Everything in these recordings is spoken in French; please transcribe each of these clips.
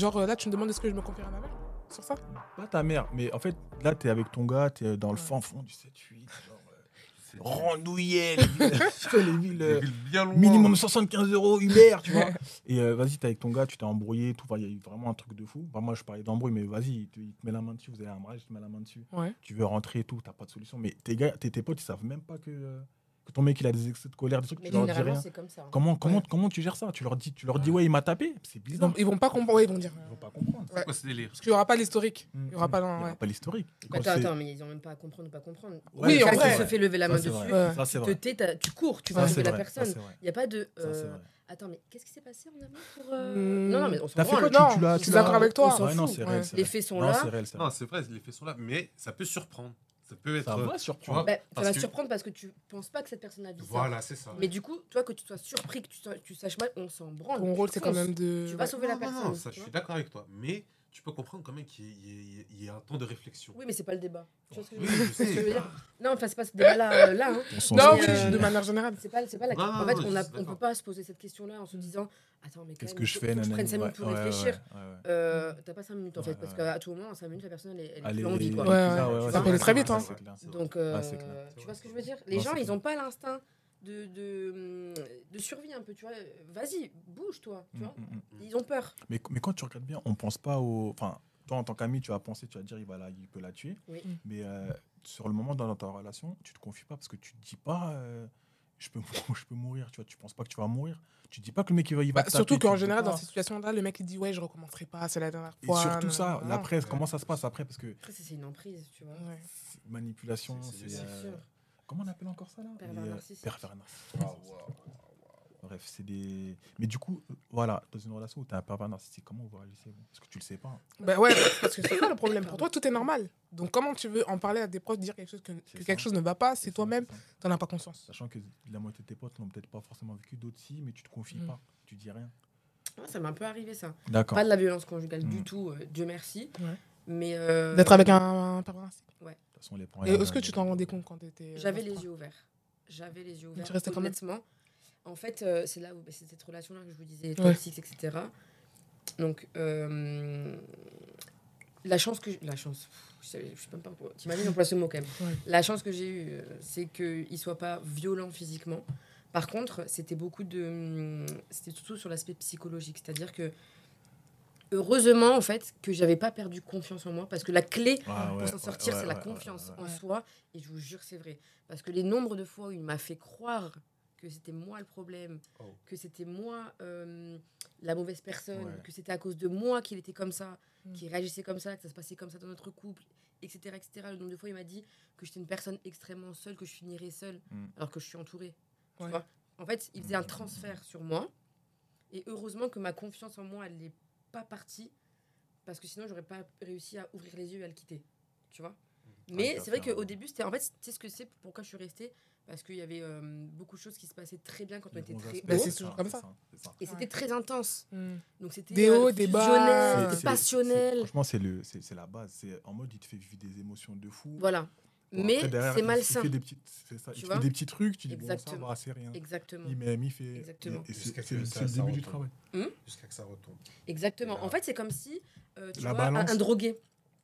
Genre, euh, là, tu me demandes est-ce que je me confierai à ma mère sur ça? Pas ta mère, mais en fait, là, t'es avec ton gars, t'es dans le Ouais. fin fond du 7-8. genre, euh, Randouillet, les villes, les villes, euh, bien loin. minimum 75 euros Uber, tu vois. Et euh, vas-y, t'es avec ton gars, tu t'es embrouillé, tout. Il y a eu vraiment un truc de fou. Bah, moi, je parlais d'embrouille, mais vas-y, il te, il te met la main dessus, vous avez un mariage, il te met la main dessus. Ouais. Tu veux rentrer et tout, t'as pas de solution. Mais tes, gars, tes, tes potes, ils savent même pas que, euh, que ton mec, il a des excès de colère, des trucs, Mais tu leur dis rien. c'est comme ça. hein. Comment, comment, Ouais. comment tu gères ça? Tu leur dis, tu leur dis ouais, il m'a tapé C'est Ils bizarre. vont, ils vont pas comprendre, ouais, ils vont dire. Ils vont pas comprendre. C'est quoi ce délire? Parce qu'il y aura pas l'historique. Mm, Il y aura mm. pas y ouais. pas l'historique. Attends, mais ils ont même pas à comprendre ou pas comprendre. Ouais, Oui, en vrai. Vrai. se fait lever la main dessus. Ouais. Te tu cours, tu vas c'est sauver la personne. Il n'y a pas de. Euh. Attends, mais qu'est-ce qui s'est passé en amont pour. euh, Hmm. Non, non, mais on s'en tu, Non, tu tu l'as- d'accord avec toi. On Ouais, non, fout. réel, Ouais. Les faits sont Non, là. c'est réel, Non, c'est vrai, les faits sont là, mais ça peut surprendre. Ça peut être. Ça va surprendre. vois, Bah, ça Parce va que- te surprendre parce que tu penses pas que cette personne a vu ça. Voilà, c'est ça. Mais du coup, toi, que tu sois surpris, que tu, sois- tu saches mal, on s'en branle. Ton rôle, c'est quand même de. Tu vas sauver la Non, non, personne. non, ça, je suis d'accord avec toi. Mais tu peux comprendre quand même qu'il y, y ait un temps de réflexion. Oui, mais c'est pas le débat. Tu vois ce que je veux dire je je veux Non, enfin, c'est pas ce débat-là. euh, là, hein. Non, Mais, euh, de manière générale. C'est pas, c'est pas la Non, En fait, non, on je a, on peut pas se poser cette question-là en se disant Attends, mais quand Qu'est-ce que je fais prennes nanani, 5 minutes pour ouais, réfléchir. ouais, ouais, ouais. Euh, T'as pas 5 minutes en fait, Ouais, parce qu'à tout moment, en 5 minutes, la personne elle, est- elle est Allez, plus en vie. Quoi. Ouais, ouais. ça, peut aller très vite. Hein. Donc, clair. tu vois ce que je veux dire? Les gens, ils ont pas l'instinct de, de, de survie un peu, tu vois. Vas-y, bouge-toi, tu Mm, vois. mm, mm. Ils ont peur. Mais, mais quand tu regardes bien, on pense pas au. Enfin, toi, en tant qu'ami, tu vas penser, tu vas dire, il, va la- il peut la tuer. Oui. Mm. Mais euh, sur le moment, dans ta relation, tu te confies pas parce que tu te dis pas, euh, je, peux, je peux mourir. Tu vois, tu penses pas que tu vas mourir. Tu dis pas que le mec, il va, il va Bah, te surtout qu'en général, dans ces situations-là, le mec il dit Ouais, je recommencerai pas, c'est la dernière Et fois. surtout ça, nanana. la presse, comment ça se passe après? Parce que Après, ça, c'est une emprise, tu vois. Ouais. c'est manipulation, C'est- comment on appelle encore ça là? Pervers euh, narcissique. pervers narcissique. Bref, c'est des. Mais du coup, euh, voilà, dans une relation où tu as un pervers narcissique, comment vous réagissez Parce que tu le sais pas. hein. Bah ouais, parce que c'est ça le problème. Pour toi, tout est normal. Donc, comment tu veux en parler à des proches, dire quelque chose que, quelque chose ne va pas, c'est toi-même, ça. t'en as pas conscience. Sachant que la moitié de tes potes n'ont peut-être pas forcément vécu, d'autres si, mais tu te confies Mm. pas, tu dis rien. Ouais, ça m'est un peu arrivé, ça. D'accord. Pas de la violence conjugale du Mm. tout, euh, Dieu merci. Ouais. Mais. euh, D'être avec un, un pervers narcissique. De toute façon, les points, est-ce que tu t'en rendais compte quand t'étais. J'avais dans les ce yeux ouverts. J'avais les yeux ouverts. tu restais même honnêtement. En fait, euh, c'est là où bah, c'est cette relation-là que je vous disais, Ouais. toxique, etc. Donc, euh, la chance que. La chance. Je sais, je sais même pas. pourquoi- T'imagines, on place ce mot quand même. Ouais. La chance que j'ai eue, euh, c'est qu'il soit pas violent physiquement. Par contre, c'était beaucoup de. hum, C'était surtout sur l'aspect psychologique. C'est-à-dire que. Heureusement, en fait, que j'avais pas perdu confiance en moi. Parce que la clé Ah pour ouais, s'en ouais, sortir, ouais, c'est la confiance ouais, ouais. en soi. Et je vous jure, c'est vrai. Parce que les nombres de fois où il m'a fait croire que c'était moi le problème, Oh. que c'était moi euh, la mauvaise personne, Ouais. que c'était à cause de moi qu'il était comme ça, Mm. qu'il réagissait comme ça, que ça se passait comme ça dans notre couple, etc. etc. Le nombre de fois, il m'a dit que j'étais une personne extrêmement seule, que je finirais seule, Mm. alors que je suis entourée. tu Ouais. vois. En fait, il faisait un Mm. transfert sur moi. Et heureusement que ma confiance en moi, elle n'est pas partie. Parce que sinon, j'aurais pas réussi à ouvrir les yeux et à le quitter. Tu vois Mais t'as c'est vrai qu'au début, c'était. En fait, tu sais ce que c'est, pourquoi je suis restée Parce qu'il y avait euh, beaucoup de choses qui se passaient très bien quand on était très Bah, haut. c'est toujours comme ça. c'est ça. Et c'était Ouais. très intense. Hmm. Donc c'était Des euh, hauts, des bas. C'est- c'est- passionnel. c'est- Franchement, c'est le- c'est c'est la base. C'est en mode, il te fait vivre des émotions de fou. Voilà. Bon, Mais c'est malsain. Il fait des petites, ça, Tu il fait des petits trucs, tu dis bon, ça va, c'est rien. Exactement. Il m'aime, il fait. Exactement. Et c'est Jusqu'à c'est que le ça- ça début du travail. Jusqu'à que ça retombe. Exactement. Là- En fait, c'est comme si, euh, tu vois, un, balance. un drogué,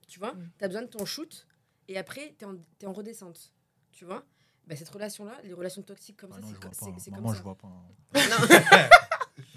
tu vois, Mm. tu as besoin de ton shoot et après, tu es, en redescente, tu vois. Bah, cette relation-là, les relations toxiques comme Ah ça, c'est je co- vois c'est pas. c'est Maman, comme je ça. vois pas. hein.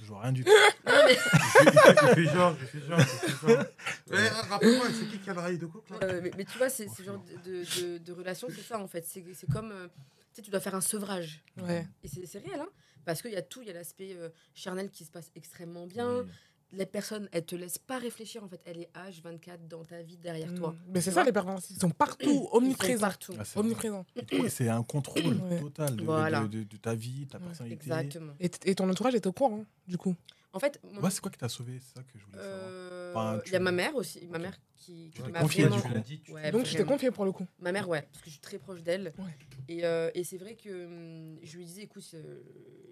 Vois rien du tout. mais, Il fait genre, il fait genre, il fait genre. Ouais, rappelle-moi, c'est qui qui a le rail de coke là euh, mais, mais tu vois, c'est ce genre de, de, de relation, c'est ça en fait. C'est c'est comme, euh, tu sais, tu dois faire un sevrage. Ouais. Et c'est c'est réel, hein, parce qu'il y a tout, il y a l'aspect euh, charnel qui se passe extrêmement bien. Les personnes, elles te laissent pas réfléchir en fait. Elle est H24 dans ta vie derrière toi. Hmm. Mais c'est ça, les pervers narcissiques. Ils sont partout, omniprésents. partout. Ah. Omniprésents. C'est un contrôle total de, Voilà. de, de- de ta vie, ta Ouais. personnalité. Exactement. Et ton entourage est au courant, du coup. En fait, Ouais, c'est quoi qui t'a sauvé? C'est ça que je voulais savoir. Euh, Enfin, il y a tu- ma mère aussi, ma mère qui, qui Tu m'a confiée, vraiment. dit, tu- Ouais, Donc, tu t'es vraiment. confié pour le coup. Ma mère, ouais, parce que je suis très proche d'elle. Ouais. Et, euh, et c'est vrai que hum, je lui disais, écoute, euh,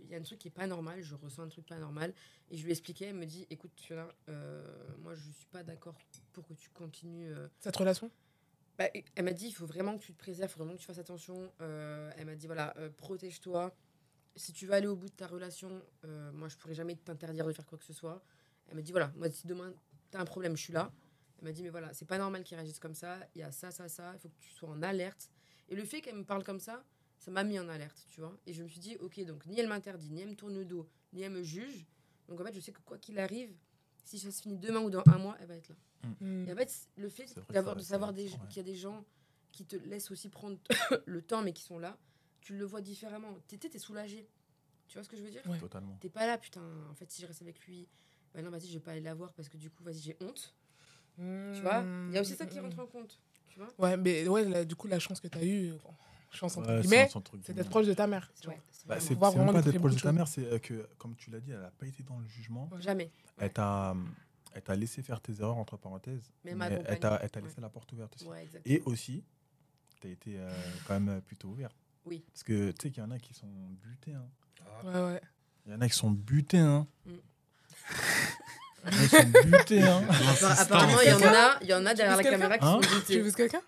il y a un truc qui est pas normal, je ressens un truc pas normal. Et je lui expliquais, elle me dit, écoute, Fiona, euh, moi je suis pas d'accord pour que tu continues. euh. Cette relation? Bah, elle m'a dit, il faut vraiment que tu te préserves, il faut vraiment que tu fasses attention. Euh, elle m'a dit, voilà, euh, protège-toi. Si tu veux aller au bout de ta relation, euh, moi je pourrais jamais t'interdire de faire quoi que ce soit. Elle m'a dit, voilà, moi si demain t'as un problème, je suis là. Elle m'a dit, mais voilà, c'est pas normal qu'il réagisse comme ça. Il y a ça, ça, ça. Il faut que tu sois en alerte. Et le fait qu'elle me parle comme ça, ça m'a mis en alerte, tu vois. Et je me suis dit, ok, donc ni elle m'interdit, ni elle me tourne le dos, ni elle me juge. Donc en fait, je sais que quoi qu'il arrive, si ça se finit demain ou dans un mois, elle va être là. Mm. Et en fait, le fait d'avoir, de savoir ouais. qu'il y a des gens qui te laissent aussi prendre le temps, mais qui sont là, tu le vois différemment. Tu es soulagé. Tu vois ce que je veux dire? Ouais. Totalement. T'es pas là, putain. En fait, si je reste avec lui, bah non, vas-y, je vais pas aller la voir parce que du coup, vas-y, j'ai honte. Tu vois? Il y a aussi ça qui rentre en compte. Tu vois? Ouais, mais ouais, là, du coup, la chance que tu as eue, bon, chance entre Ouais, c'est guillemets, c'est d'être proche de ta mère. tu Ouais, Bah, c'est pas d'être proche de ta mère, c'est euh, que, comme tu l'as dit, elle a pas été dans le jugement. Jamais. Elle t'a elle t'a laissé faire tes erreurs, entre parenthèses. Mais elle m'a elle t'a elle t'a Ouais. laissé la porte ouverte aussi. Ouais, exactement. Et aussi, tu as été euh, quand même plutôt ouvert. Oui. Parce que tu sais qu'il y en a qui sont butés. hein. Ouais, ouais. Il y en a qui sont butés. Hein. Mm. Il y en a qui sont butés. Hein. Enfin, apparemment, il y en a, il y en a derrière la caméra qui Hein sont Tu butés. veux quelqu'un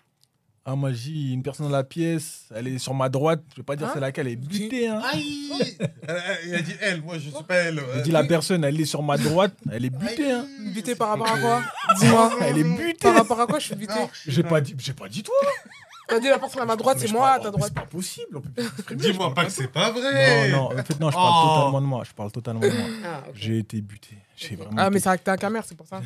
Ah, moi, j'ai une personne dans la pièce, elle est sur ma droite, je vais pas dire Hein c'est laquelle, elle est butée. Hein. Aïe Il a dit elle, moi je suis pas elle. Je dis la personne, elle est sur ma droite, elle est butée. Hein. Buté par rapport à quoi Dis-moi. Elle est butée. Par rapport à quoi je suis buté J'ai pas dit, j'ai pas dit toi. T'as dit la personne à ma droite, c'est moi, à ta droite. C'est pas possible. on peut plus s'exprimer, Dis-moi pas que c'est pas vrai. Non, non, en fait, non, je parle Oh. totalement de moi. Je parle totalement de moi. Ah. J'ai été buté. J'ai Ok. vraiment. Ah, mais c'est un camère, c'est pour ça.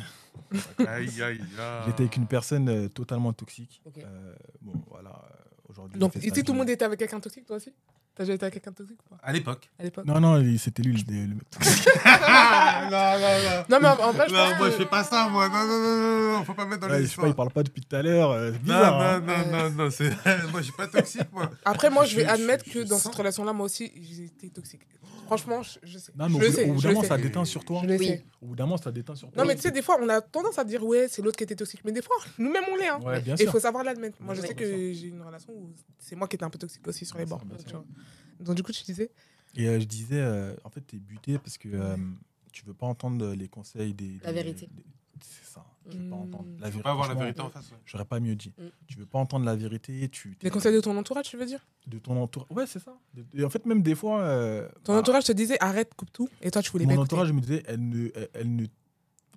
Aïe, aïe, aïe. J'étais avec une personne euh, totalement toxique. Euh, bon, voilà. euh, Aujourd'hui. Donc, ici, tout le monde était avec quelqu'un toxique, toi aussi? T'as déjà été avec quelqu'un de toxique ou pas? À l'époque. À l'époque? Non, non, c'était lui le, le mec toxique. Non, non, non. Non, mais en, vrai, je Non, moi que- je fais pas ça, moi. Non, non, non, non, non, faut pas mettre dans Ouais, les je sais pas, il parle pas depuis tout à l'heure. euh, C'est Non, bizarre. non, hein. non, non, non, c'est... moi je suis pas toxique, moi. Après, moi, je vais admettre je que dans sens. cette relation-là, moi aussi, j'ai été toxique. Franchement, je, je sais. Non, mais je au bout- sais, au bout je d'un moment, ça déteint sur toi. Je le Oui. sais. Au bout d'un moment, ça déteint sur toi. Non, mais tu sais, des fois, on a tendance à dire, ouais, c'est l'autre qui était toxique. Mais des fois, nous-mêmes, on l'est. Hein. Ouais, bien Et il faut savoir l'admettre. Moi, je sais que j'ai une relation où c'est moi qui étais un peu toxique aussi sur les bords. Donc, du coup, tu disais? Et euh, je disais, euh, en fait, t'es buté parce que euh, tu veux pas entendre les conseils des. La vérité. des- C'est ça. Tu veux pas entendre. La vérité. pas avoir la vérité en face. ouais. J'aurais pas mieux dit. Mm. Tu veux pas entendre la vérité. Tu, les conseils de ton entourage, tu veux dire? De ton entourage. Ouais, c'est ça. Et en fait, même des fois. euh, Ton bah, entourage te disait, arrête, coupe tout. Et toi, tu voulais Mon entourage me disait, elle ne, elle, elle ne,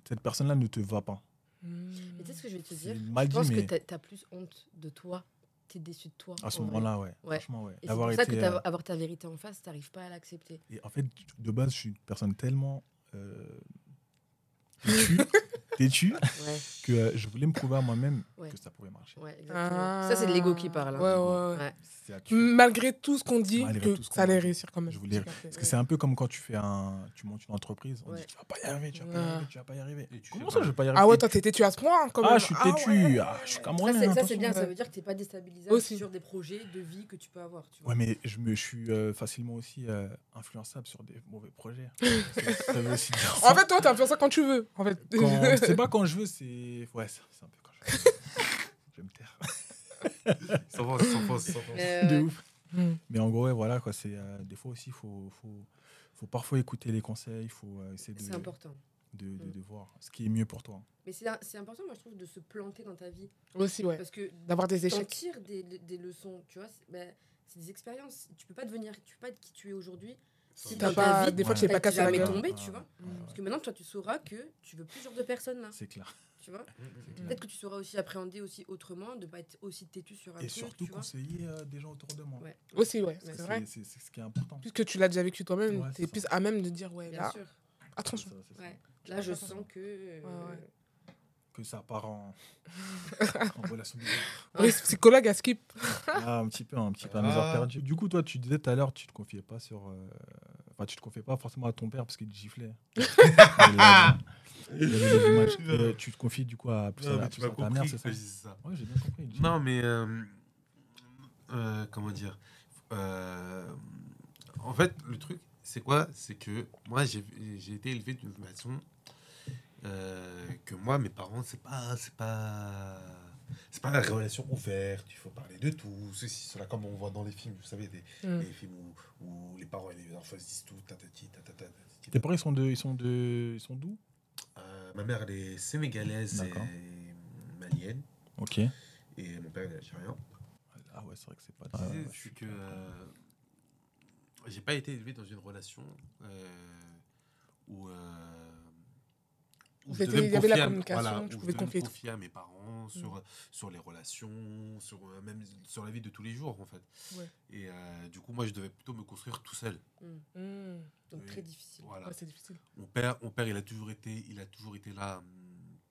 cette personne-là ne te va pas. Mm. Mais tu sais ce que je vais te dire? Mal Je dit, pense mais que t'as as plus honte de toi. T'es déçu de toi. à ce moment-là, ouais. Ouais. Franchement, ouais. C'est pour ça que euh, avoir ta vérité en face, t'arrives pas à l'accepter. Et en fait, de base, je suis une personne tellement euh, Ouais, que euh, je voulais me prouver à moi-même Ouais. que ça pouvait marcher. ouais, exactement. Ah. Ça, c'est de l'ego qui parle. hein. Ouais, ouais, ouais. Ouais. C'est à tuer. Malgré tout ce qu'on dit, Malgré que tout ce qu'on ça allait réussir quand même. Je voulais-. Parce que c'est un peu comme quand tu fais un, tu montes une entreprise, on Ouais. dit tu vas pas y arriver, tu vas pas y arriver, tu vas pas y arriver. Comment ça, pas. je vais pas y arriver Ah ouais, toi, t'es têtu à ce point hein, quand Ah, même. je suis Ah têtu, ouais. ah, je suis comme Ça, rien. c'est- ça, c'est attention. bien. Ça ouais. veut dire que t'es pas déstabilisable sur des projets de vie que tu peux avoir. Tu vois. Ouais, mais je me je suis euh, facilement aussi euh, influençable sur des mauvais projets. ça, ça veut aussi dire En fait, toi, t'as fait ça quand tu veux. En fait. Quand- c'est pas quand je veux, c'est ouais, c'est c'est un peu quand je veux. je vais me taire. Sans force, sans force, sans force. Mais, de euh, ouf. Mais en gros, ouais, voilà quoi. C'est euh, des fois aussi, faut, faut, faut parfois écouter les conseils. Il faut euh, essayer de, C'est important. de, de, Mm. de voir ce qui est mieux pour toi. Mais c'est c'est important, moi, je trouve, de se planter dans ta vie. Aussi, ouais. Parce que D'avoir des échecs. tires des, des leçons, tu vois. C'est ben, c'est des expériences. Tu peux pas devenir, tu peux pas être qui tu es aujourd'hui. Si T'as pas- vie, des fois, tu t'es pas cassé la gueule. tombé, tu vois. ouais, Parce que maintenant, toi, tu sauras que tu veux plus ce genre de personne là, C'est clair. tu vois. Peut-être que tu sauras aussi appréhender aussi autrement, de pas être aussi têtu sur un Et truc, surtout tu vois. conseiller euh, des gens autour de moi. Ouais. Aussi, ouais. C'est vrai. c'est- c'est ce qui est important. Puisque tu l'as déjà vécu toi-même, Ouais, t'es plus à même de dire, ouais, Bien là, sûr. attention. Là, je sens que. Que ça part en, en relation de Oui, ce psychologue à skip. Ah, un petit peu, un petit peu à mes Ah. heures perdues. Du coup, toi, tu disais tout à l'heure, tu te confiais pas sur. euh, Enfin, tu te confiais pas forcément à ton père parce qu'il te giflait. Il y avait des images. Et, euh, tu te confies du coup à, plus Non, à, mais plus tu à ta mère, compris c'est que ça je disais ça. Ouais, j'ai bien compris. Non, mais euh, euh, comment dire Euh, En fait, le truc, c'est quoi? C'est que moi, j'ai j'ai été élevé d'une façon euh, que moi, mes parents, c'est pas, c'est pas, c'est pas la relation ouverte. Il faut parler de tout. Ceci, cela, comme on voit dans les films, vous savez, des, Mm. les films où, où les parents et les enfants se disent tout, tatati, tatata. Tes parents, ils sont de, ils sont de, ils sont d'où? Euh, ma mère, elle est sénégalaise et malienne, Ok. et mon père, il est algérien. Ah ouais, c'est vrai que c'est pas. Je Ah, ouais, je suis- que euh, j'ai pas été élevé dans une relation euh, où, euh, où je devais me il y avait la communication, voilà, je pouvais confier à mes parents sur, sur les relations, sur, euh, même sur la vie de tous les jours, en fait. Ouais. Et euh, du coup, moi, je devais plutôt me construire tout seul. Hmm. Donc Oui. très difficile. Voilà. Ouais, c'est difficile. Mon père, mon père, il a toujours été, il a toujours été là,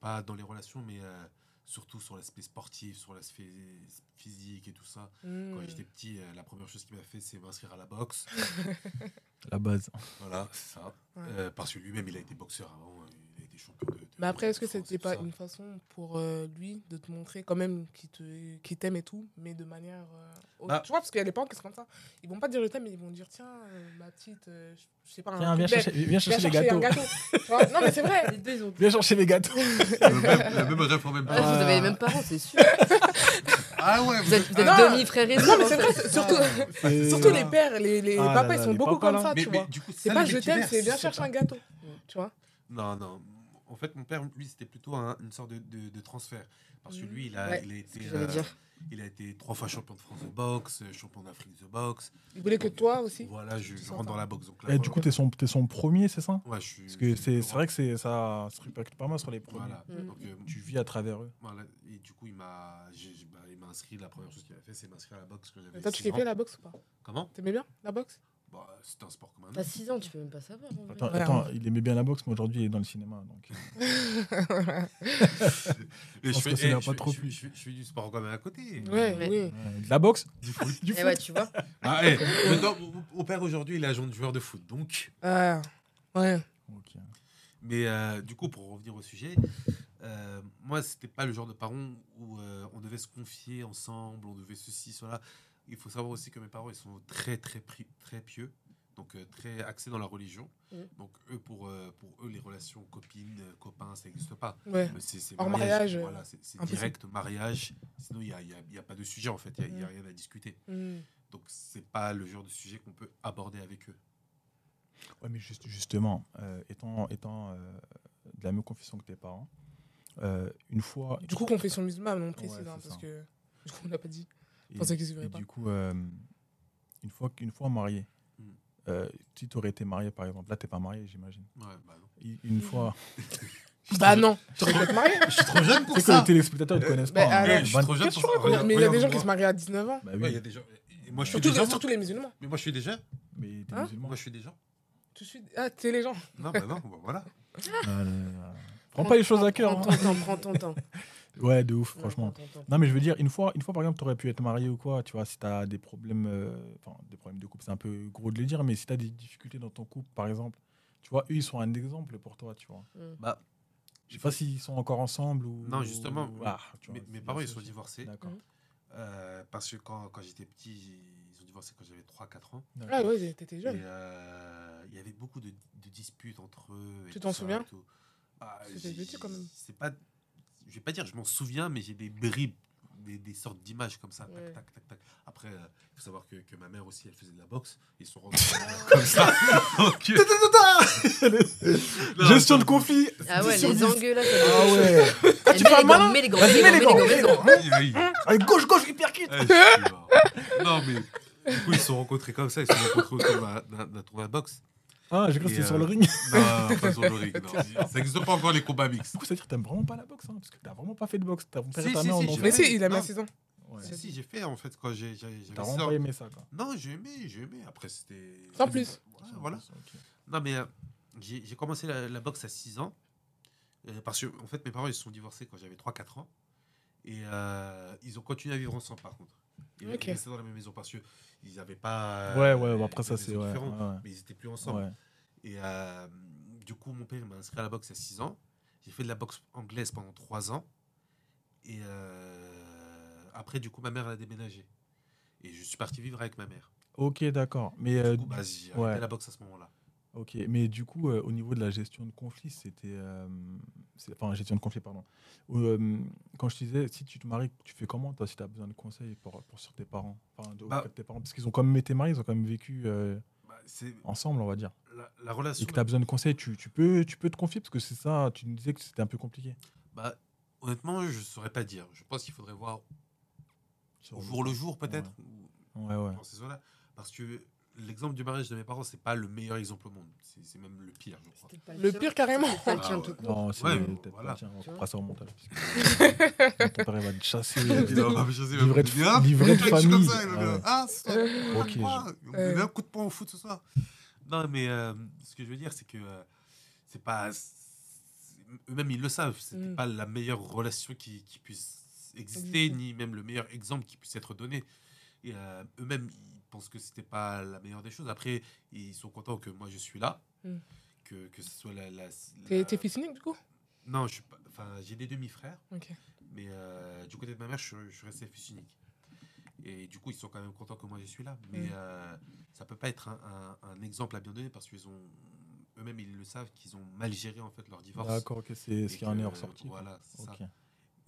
pas dans les relations, mais euh, surtout sur l'aspect sportif, sur l'aspect physique et tout ça. Quand j'étais petit, la première chose qu'il m'a fait, c'est m'inscrire à la boxe. La base. Voilà, c'est ça. Ouais. Euh, parce que lui-même, il a été boxeur avant, de. de- Mais après, est-ce que c'était pas une façon pour euh, lui de te montrer quand même qu'il te, qu'il t'aime et tout, mais de manière. euh, autre? Bah. Tu vois, parce qu'il y a des parents qui sont comme ça. Ils vont pas dire je t'aime, mais ils vont dire tiens, euh, ma petite, euh, je sais pas, un Tiens, viens truc bête, chercher, viens viens chercher les chercher un gâteaux. gâteau. Non, mais c'est vrai. Les deux, ils ont. Viens chercher les gâteaux. Le même, le même rêve en même Ah, temps. vous avez les mêmes parents, c'est sûr. Ah ouais, Vous êtes, Non. demi-frères et Non, mais c'est vrai, surtout, surtout les pères, les, les Ah papas, là, ils sont les beaucoup comme ça, tu mais vois. C'est pas je t'aime, c'est viens chercher un gâteau. Tu vois Non, non. En fait, mon père, lui, c'était plutôt un- une sorte de, de- de transfert. Parce que Mhm. lui, il a, Ouais, il a C'est été, que euh, il a été trois fois champion de France de boxe, euh, champion d'Afrique de boxe. Ils voulaient que toi aussi. Voilà, je, Tu rentre dans la boxe. Donc là, Et du coup, t'es son, t'es son premier, c'est ça? Ouais, je suis. Parce que c'est c'est vrai que c'est- ça se répercute pas mal sur les premiers. Voilà. Mhm. Donc, euh, Tu vis à travers eux. voilà. Et du coup, il m'a bah, il m'a inscrit. La première chose qu'il a fait, c'est m'inscrire à la boxe quand Et j'avais toi, tu 6 kiffais la boxe ou pas? Comment? T'aimais bien la boxe? Bah, C'était un sport comme un T'as autre. 6 ans, tu peux même pas savoir. en vrai. Attends, Ouais, attends, il aimait bien la boxe, mais aujourd'hui, il est dans le cinéma. Donc... Et pense fais- que ça eh, n'a je pas fais- trop je, plu. je fais- je fais du sport quand même à côté. Ouais, Ouais. oui. Ouais, de la boxe Du foot. Du Eh foot ouais, tu vois. Ah, eh, maintenant, mon- mon père aujourd'hui, il est agent de joueur de foot. Donc, Ah, ouais. Ok. Mais euh, du coup, pour revenir au sujet, euh, moi, c'était pas le genre de parents où euh, on devait se confier ensemble, on devait ceci, cela. Il faut savoir aussi que mes parents, ils sont très, très, très pieux, donc euh, très axés dans la religion. Mhm. Donc, eux, pour, euh, pour eux, les relations copines, euh, copains, ça n'existe pas. Ouais. C'est- Hors mariage, euh, Voilà, c'est direct mariage. Sinon, il n'y a, y a- il y a pas de sujet, en fait. Il n'y a, Mhm. rien à discuter. Hmm. Donc, c'est pas le genre de sujet qu'on peut aborder avec eux. Ouais, mais juste, justement, euh, étant, étant euh, de la même confession que tes parents, euh, une fois. Du coup, confession musulmane, on précise, Ouais, hein, parce ça. que du coup, on l'a pas dit. Et- et pas. du coup, euh, une fois, une fois marié, Mm. euh, si tu aurais été marié, par exemple, là, t'es pas marié, j'imagine. Ouais, bah non. Une fois. Bah non, tu aurais pu être marié. Je suis trop jeune pour C'est que les téléspectateurs ne te connaissent pas. je suis trop jeune pour ça. Mais il y a des gens qui se marient à 19 ans. Bah oui, il y a des gens. moi, je suis Surtout, déjà. surtout les musulmans. Mais moi, je suis déjà. mais t'es Hein musulman. Moi, je suis déjà. Tu suis... Ah, t'es les gens. Non, bah non, bah voilà. Ah là là. Prends pas les choses à cœur. Prends hein. ton temps, prends ton temps. Ouais, de ouf, franchement. Non, mais je veux dire, une fois, une fois par exemple, tu aurais pu être marié ou quoi, tu vois, si tu as des problèmes, euh, enfin, des problèmes de couple, c'est un peu gros de le dire, mais si tu as des difficultés dans ton couple, par exemple, tu vois, eux, ils sont un exemple pour toi, tu vois. Mm. Bah, Je sais pas s'ils sont encore ensemble ou. Non, justement, Ah, tu mes, vois, mes c'est- parents, ils sont divorcés. D'accord. Mhm. Euh, parce que quand, quand j'étais petit, ils ont divorcé quand j'avais 3-4 ans. Ah ouais, t'étais Et jeune. euh, il y avait beaucoup de, de disputes entre eux. et Tu t'en souviens? Ah, C'était petit, quand même. C'est pas. Je vais pas dire, je m'en souviens, mais j'ai des bribes, des, des sortes d'images comme ça. Ouais. Tac, tac, tac, tac. Après, il faut savoir que, que ma mère aussi, elle faisait de la boxe. Ils se sont rendus comme ça. Donc, Non, Gestion de conflit Ah ouais, 10 sur les 10. engueulades. Ah ouais Ah, tu parles malin Mets les gants, Vas-y, mets les gants. Allez, gauche, gauche, hyperkit Ah. Non, mais du coup, ils se sont rencontrés comme ça. Ils se sont rencontrés autour d'un tournoi de boxe. Ah, j'ai cru que c'était sur euh, le ring. Non, pas sur le ring. non. Ça n'existe pas encore les combats mixtes. Du coup, ça veut dire que t'aimes vraiment pas la boxe, hein, parce que t'as vraiment pas fait de boxe. T'as Si, si, si, Mais si, il a mis à 6 ans. Ouais. Si, si, j'ai fait en fait quand j'ai- j'ai- j'avais T'as 6 vraiment pas aimé ça, quoi. Non, j'ai aimé, j'ai aimé. Après, c'était. Sans plus. Ouais, voilà. Non, mais euh, j'ai commencé la, la boxe à 6 ans. euh, parce que, en fait, mes parents, ils se sont divorcés quand j'avais 3-4 ans. Et euh, ils ont continué à vivre ensemble, par contre. Ils Ok. restaient dans la même maison parce qu'ils n'avaient pas. Ouais, euh, ouais, bon, après ça, c'est. Ouais, Mais ils n'étaient plus ensemble. ouais. Et euh, du coup, mon père m'a inscrit à la boxe à 6 ans. J'ai fait de la boxe anglaise pendant 3 ans. Et euh, après, du coup, ma mère elle a déménagé. Et je suis parti vivre avec ma mère. Ok, d'accord. Mais euh, Du coup, bah, j'ai arrêté la boxe à ce moment-là. Ok, mais du coup, euh, au niveau de la gestion de conflit, c'était. euh, c'est- enfin, gestion de conflit, pardon. Euh, quand je te disais, si tu te maries, tu fais comment, toi, si tu as besoin de conseils pour, pour sur tes parents? Enfin, de, Bah. auprès de tes parents? Parce qu'ils ont quand même été mariés, ils ont quand même vécu euh, Bah, c'est ensemble, on va dire. la, la Et relation. que tu as besoin de conseils, tu, tu peux, tu peux te confier, parce que c'est ça, tu nous disais que c'était un peu compliqué. Bah, honnêtement, je ne saurais pas dire. Je pense qu'il faudrait voir Sur au jour le jour, peut-être. ou Ouais, ouais. dans ces eaux-là. Parce que l'exemple du mariage de mes parents, c'est pas le meilleur exemple au monde. C'est même le pire, je crois. Le pire, carrément. Pas le Ah tien tout court. Non, c'est Ouais, peut-être voilà. pas. Tiens, on fera ça au montage. Ton père, il va te chasser. Il va me chasser, Livret de, dire, livret de famille. ça, Ah ouais. Ah, c'est ça. Ok, Ah, on me Ouais. donnait un coup de poing au foot ce soir. Non, mais euh, ce que je veux dire, c'est que euh, c'est pas. Eux-mêmes, ils le savent. C'était Mm. pas la meilleure relation qui, qui puisse exister, Exister. ni même le meilleur exemple qui puisse être donné. Et euh, eux-mêmes, ils pensent que c'était pas la meilleure des choses. Après, ils sont contents que moi je suis là, Mm. que, que ce soit la. la, T'es la- t'es fils unique, du coup? Non, je suis pas. Enfin, j'ai des demi-frères. Ok. Mais euh, du côté de ma mère, je, je suis resté fils unique. Et du coup, ils sont quand même contents que moi je suis là. Mais Mm. euh, ça peut pas être un, un- un exemple à bien donner parce qu'ils ont eux-mêmes ils le savent qu'ils ont mal géré en fait leur divorce. D'accord, ok, c'est ce qui en est ressorti. Voilà, c'est ça. Ok.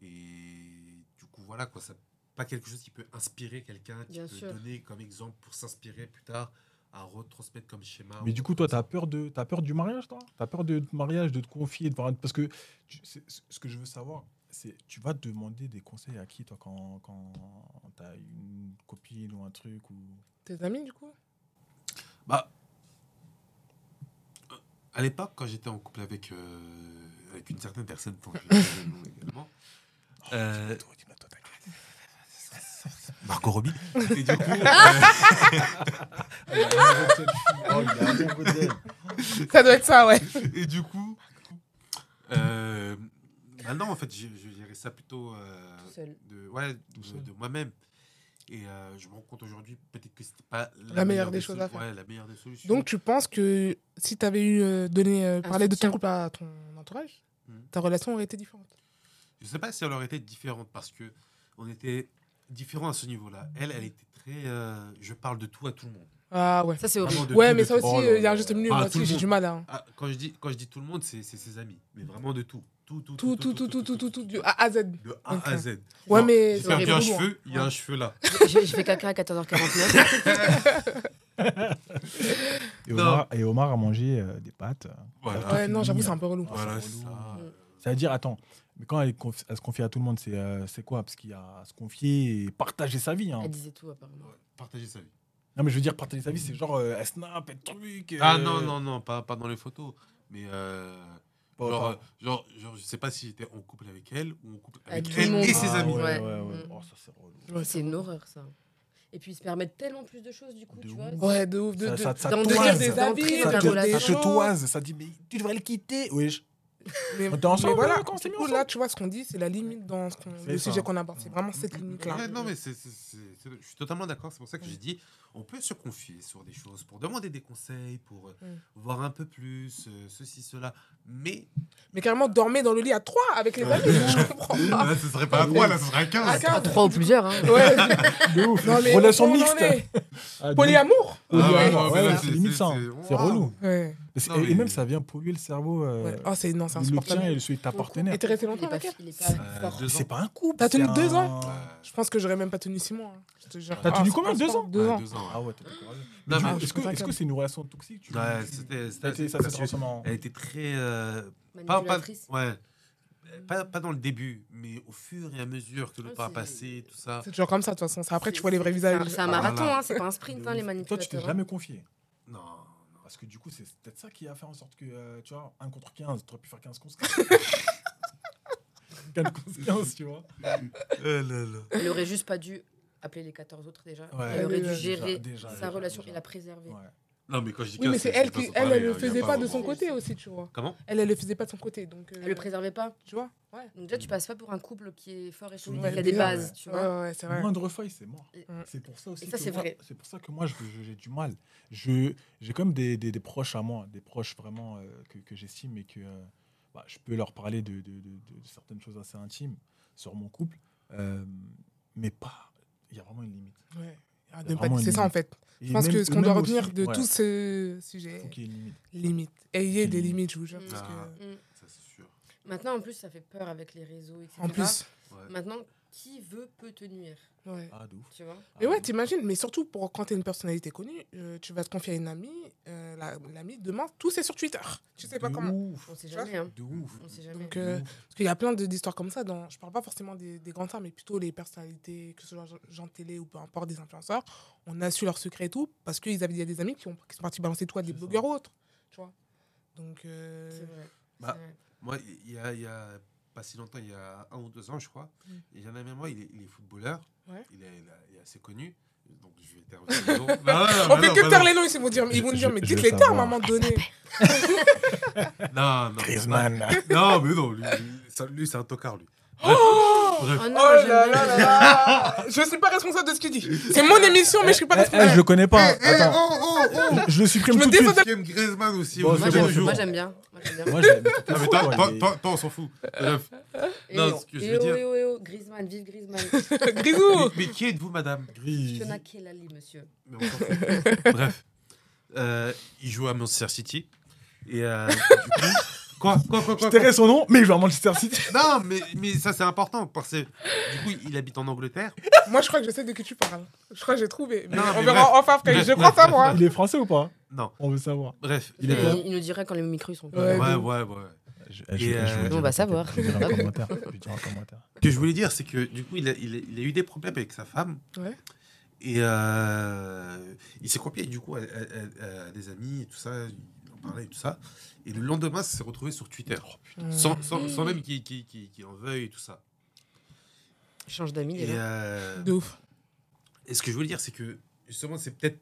Et du coup, voilà quoi, ça pas quelque chose qui peut inspirer quelqu'un, qui Bien peut sûr. donner comme exemple pour s'inspirer plus tard à retransmettre comme schéma. Mais du coup, toi, ça. t'as peur de, t'as peur du mariage, toi? T'as peur de de mariage, de te confier, de voir- parce que tu- c'est- ce que je veux savoir, c'est tu vas demander des conseils à qui, toi, quand, quand t'as une copine ou un truc ou. Tes amis, du coup? Bah, euh, à l'époque, quand j'étais en couple avec, euh, avec une certaine personne, que je également, euh, t'inquiète. Marco Robbie, et du coup. Ça doit être ça, ouais. et du coup, euh, maintenant, en fait, je, je gérais ça plutôt euh, Tout seul. de, ouais, de, moi-même. Et euh, je me rends compte aujourd'hui, peut-être que c'était pas La meilleure des choses à faire. Ouais, la meilleure des solutions. Donc, tu penses que si t'avais eu euh, donné, euh, parlé de ton couple à ton entourage, Mhm. ta relation aurait été différente? Je sais pas si elle aurait été différente parce que on était différents à ce niveau-là. Elle, elle était très. euh, je parle de tout à tout le monde. Ah ouais. Ça, c'est Vraiment horrible. Ouais, tout, mais de ça tout. aussi, Oh euh, il y a un juste milieu. Ah, Moi j'ai du mal. Hein. Ah, quand je dis quand je dis tout le monde, c'est ses amis, mais vraiment de tout, tout, tout, Tout, tout, tout, tout, tout, tout, tout, du A à Z. de A Ok. à Z. Ouais, Genre, mais j'ai perdu un cheveu, il y a Ouais. un cheveu là. je, je fais caca à 14h49. Et Non. Omar, et Omar a mangé euh, des pâtes. Voilà. Ouais, non, j'avoue, c'est un peu relou. Ah, Voilà. Mm. C'est-à-dire, attends, mais quand elle, conf- elle se confie à tout le monde, c'est euh, c'est quoi? Parce qu'il y a à se confier et partager sa vie. Hein. Elle disait tout, apparemment. Ouais, Partager sa vie. Non, mais je veux dire, partager sa vie, c'est genre, euh, elle snap, elle truc. Ah euh, non, non, non, pas, pas dans les photos. Mais euh, genre, euh, genre, genre, je sais pas si j'étais en couple avec elle ou en couple Avec avec elle et ses Ah, amis. Ouais, ouais, Ouais. ouais. Mm. Oh, ça, c'est une horreur, ça. Et puis, ils se permettent tellement plus de choses, du coup, De tu ouf. vois. Ouais, de ouf. De, Ça- de- ça- ça de toise. dire des dans ça te, ça des te toise, ça dit, mais tu devrais le quitter. Oui, Mais, ensemble, mais voilà, du coup, là, tu vois, ce qu'on dit, c'est la limite dans ce qu'on- le ça. sujet qu'on aborde. C'est vraiment cette limite-là. Ouais, non, mais c'est, c'est- c'est- c'est- je suis totalement d'accord. C'est pour ça que j'ai dit, on peut se confier sur des choses, pour demander des conseils, pour euh, Mm. voir un peu plus, euh, ceci, cela. Mais Mais carrément, dormir dans le lit à trois avec les amis, je comprends pas. là, ce serait pas à trois, là, ce serait à À 15. quinze. À trois ou plusieurs, hein. Ouais, De ouf. non, mais Relation mixte. Ah, Polyamour Ah ouais, Polyamour, là, c'est limite ça. hein. c'est- waouh. relou. Et, même, ça vient polluer le cerveau. euh, ouais. Oh, c'est non, c'est le tien et celui de ta partenaire. Et t'es resté Il longtemps avec elle C'est pas un couple. T'as tenu deux ans Je pense que j'aurais même pas tenu six mois. hein. T'as Ah, tenu combien Deux ans Deux ans. Ah ouais, t'es courageux. Est-ce que c'est une relation toxique. Elle était très. euh, pas, ouais. Pas, pas dans le début, mais au fur et à mesure que le Ouais, temps a passé, tout ça. C'est toujours comme ça, de toute façon. C'est après, tu vois les vrais c'est- visages. c'est un- C'est un Ah, marathon, hein, c'est pas un sprint, hein, les ouf. Toi, tu t'es manipulateurs. jamais confié. Non. Parce que du coup, c'est peut-être ça qui a fait en sorte que, euh, tu vois, 1 contre 15, tu aurais pu faire 15 contre 15 contre 15, tu vois. Eh. Elle aurait juste pas dû appeler les 14 autres déjà. Ouais. Elle aurait dû gérer déjà, déjà, sa relation déjà. et la préserver. Ouais. Non, mais quand je dis Oui, 15, mais c'est elle qui, elle, le faisait pas de son côté aussi, tu vois. Comment? Elle, elle le faisait pas de son côté, donc. euh, Elle le préservait pas. Tu vois Ouais. Donc déjà, tu passes pas pour un couple qui est fort et solide, qui a des bases, tu vois. ouais, c'est vrai. Moindre faille, c'est mort. Et- C'est pour ça aussi. Et ça, c'est vrai. C'est pour ça que moi, j'ai du mal. Je, j'ai comme des, des, des proches à moi, des proches vraiment euh, que, que j'estime et que euh, bah, je peux leur parler de, de, de- de certaines choses assez intimes sur mon couple, euh, mais pas. Il y a vraiment une limite. Ouais. Ah, C'est ça, en fait. Et Je pense même- que ce qu'on doit retenir aussi, de ouais, tout ce sujet, y ait limite. limite. Ayez des Limite. limites, je vous jure. Parce que... Ça, c'est sûr. Maintenant, en plus, ça fait peur avec les réseaux, etc. En plus. Maintenant, qui veut peut te nuire, Ouais. Ah, de ouf. tu vois Mais Ah, ouais, t'imagines, mais surtout pour quand t'es une personnalité connue, euh, tu vas te confier à une amie, euh, la- l'amie, demain, tout c'est sur Twitter. Tu sais pas De comment. ouf. On sait jamais, hein. De ouf. On sait jamais. Donc, euh, parce qu'il y a plein de- d'histoires comme ça. Dans, je parle pas forcément des, des grandes stars, mais plutôt les personnalités, que ce soit gens de télé ou peu importe, des influenceurs. On a su leurs secrets et tout, parce qu'il y a des amis qui, ont, qui sont partis balancer toi, des blogueurs ou autres. Tu vois Donc, euh, C'est vrai. Bah. Moi, il y a, il y a pas si longtemps, il y a un ou deux ans, je crois, Mm. il y en a même moi, il est, il est footballeur, Ouais. il, est, il est- il est assez connu. Donc, je vais taire les noms. On bah fait non, que bah taire les noms, ils vont dire, ils vont Je- dire mais dites les termes à un moment donné. Non, non. Griezmann. Non, mais non, lui, lui, c'est un tocard, lui. Oh. Oh Oh non, j'aime là là là là Je suis pas responsable de ce qu'il dit. C'est mon émission, mais je suis pas Eh, eh, responsable. je le connais pas. Eh, Attends. oh, oh, oh. Je, je le supprime Je me tout de suite. défends Qui aime Griezmann aussi. Moi, j'aime- j'aime bien. Moi, j'aime mais Non, mais fou, toi, toi, on s'en fout. Non, ce que je veux dire- Griezmann, vive Griezmann. Grisou Mais, mais qui êtes-vous, madame Gris. Fiona Kelali, monsieur. Mais. Bref. Euh, il joue à Manchester City. Et euh, du coup. Quoi Quoi Quoi Je Quoi, son nom, mais il joue à Manchester City. Non, mais, mais ça, c'est important. Parce que du coup, il habite en Angleterre. Moi, je crois que je sais de qui tu parles. Je crois que j'ai trouvé. Mais Non, on mais verra bref. enfin après. Bref, Je bref, crois savoir. Il est français ou pas Non, On veut savoir. bref. Il est il nous dirait quand les micros ils sont Ouais, Ouais, ouais, ouais. Je, Et, je- je euh, vais on va un savoir. Je vais dire un commentaire. Je vais dire un commentaire. Ce que je voulais dire, c'est que du coup, il a, il a- il a eu des problèmes avec sa femme. Ouais. Et euh, il s'est confié du coup à, à- à- à des amis et tout ça. Parlait et tout ça. Et le lendemain, ça s'est retrouvé sur Twitter. Hmm. Sans, sans, sans même qu'il qu'il en veuille et tout ça. Change d'amis Et, déjà. euh, De ouf. et ce que je veux dire, c'est que justement, c'est peut-être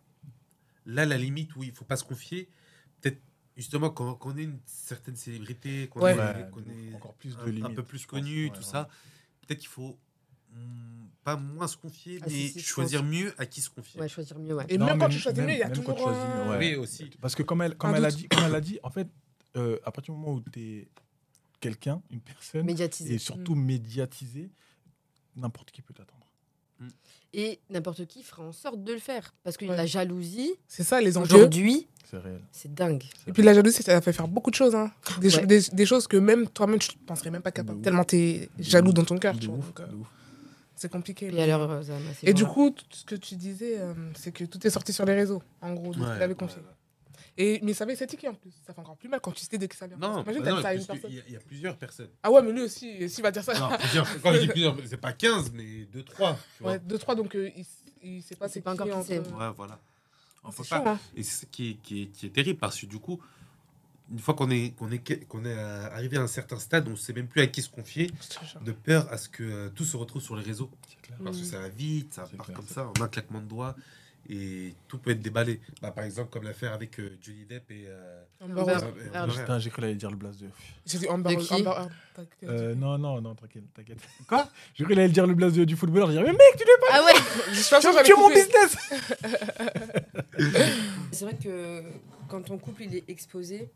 là la limite où il faut pas se confier. Peut-être justement quand, quand on est une certaine célébrité, qu'on Ouais. est, encore plus de un, peu plus connu, Ouais, tout ouais. ça, peut-être qu'il faut pas moins se confier, Ah, mais si, si, je choisir mieux à qui se confier. Ouais, choisir mieux, ouais. Et Non, même quand tu choisis mieux, il y a toujours. tu choisis un- ouais. Oui, aussi. Parce que comme elle, comme elle, a dit, comme elle a dit, en fait, euh, à partir du moment où tu es quelqu'un, une personne, Médiatisé. et surtout médiatisé, n'importe qui peut t'attendre. Et n'importe qui fera en sorte de le faire. Parce que Ouais. la jalousie, C'est ça, les enjeux. aujourd'hui, C'est réel. c'est dingue. Et puis la jalousie, ça fait faire beaucoup de choses. Hein. Des, Ouais. cho- des, des choses que même toi-même, tu ne penserais même pas capable. Tellement tu es jaloux dans ton cœur. C'est compliqué. Et alors, euh, c'est Et du coup, tout ce que tu disais, euh, c'est que tout est sorti sur les réseaux, en gros, de ce Ouais, qu'il avait confié. ouais. Et, mais ça avait été en plus. Ça fait encore plus mal quand tu sais de qui ça vient. Non, Imagine, bah non, ça à une personne. y, il y a plusieurs personnes. Ah ouais, mais lui aussi, s'il va dire ça? Non, plusieurs. Quand je dis plusieurs, c'est pas 15, mais 2, 3. Tu vois. Ouais, deux, trois, donc euh, il, il sait pas c'est pas encore qui entre- c'est. Ouais, voilà. On peut chaud, pas. hein. Et c'est ce qui est, qui, est, qui est terrible parce que du coup, une fois qu'on est, qu'on est, qu'on est euh, arrivé à un certain stade, on ne sait même plus à qui se confier, de peur à ce que euh, tout se retrouve sur les réseaux. Clair. Parce que ça va vite, ça part clair, comme ça, en un claquement de doigts, et tout peut être déballé. Bah, par exemple, comme l'affaire avec euh, Johnny Depp et. euh, Amber euh, Putain, j'ai cru qu'elle allait dire le blast de. J'ai dit Amber. T'inquiète. Euh, non, non, non, tranquille, t'inquiète. Quoi? J'ai cru qu'elle allait dire le blast de- du footballeur. J'ai dit, mais mec, tu Ah ouais Je suis pas tu mon business C'est vrai que quand ton couple il est exposé,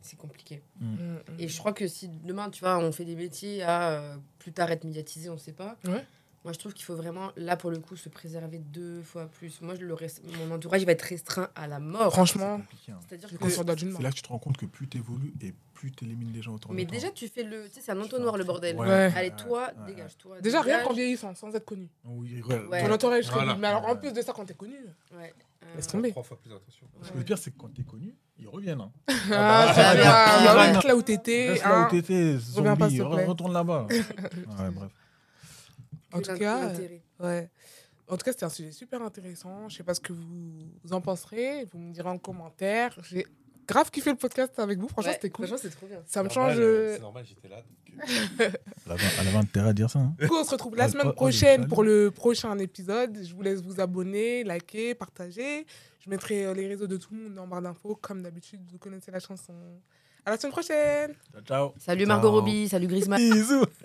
c'est compliqué. Mm, mm. Et je crois que si demain, tu vois, on fait des métiers à euh, plus tard être médiatisé, on sait pas. Ouais. Moi, je trouve qu'il faut vraiment, là, pour le coup, se préserver deux fois plus. Moi, je le reste- mon entourage, il va être restreint à la mort. Franchement, compliqué, hein. C'est-à-dire je que... C'est là que tu te rends compte que plus tu évolues et plus tu élimines les gens autour de Mais toi. déjà, tu fais le... Tu sais, c'est un entonnoir, le bordel. Ouais, Ouais. Allez, toi, ouais, dégage-toi. Déjà, rien dégage. qu'en vieillissant, sans être connu. Oui. Ton entourage Voilà. Mais alors, en plus de ça, quand t'es connu. Ouais. Laisse tomber. Trois fois plus attention. Parce que le pire, c'est que quand t'es connu, ils reviennent. Hein. Ah, bah, ça ça va. va. Bah, là où t'étais. Reste là hein. où t'étais, pas, zombie, retourne là-bas. ouais, bref. En tout cas, d'intérêt. Ouais. En tout cas, c'était un sujet super intéressant. Je sais pas ce que vous vous en penserez. Vous me direz en commentaire. J'ai grave kiffé le podcast avec vous. Franchement, Ouais, c'était cool. Franchement, c'est trop bien. Ça me Normal, change. euh, euh, C'est normal, j'étais là. donc, euh, Elle avait, intérêt à dire ça. Hein. Du coup, on se retrouve la semaine prochaine pour le prochain épisode. Je vous laisse vous abonner, liker, partager. Je mettrai euh, les réseaux de tout le monde en barre d'infos. Comme d'habitude, vous connaissez la chanson. À la semaine prochaine Ciao, ciao. Salut Margot Ciao. Robbie, salut Griezmann. Bisous.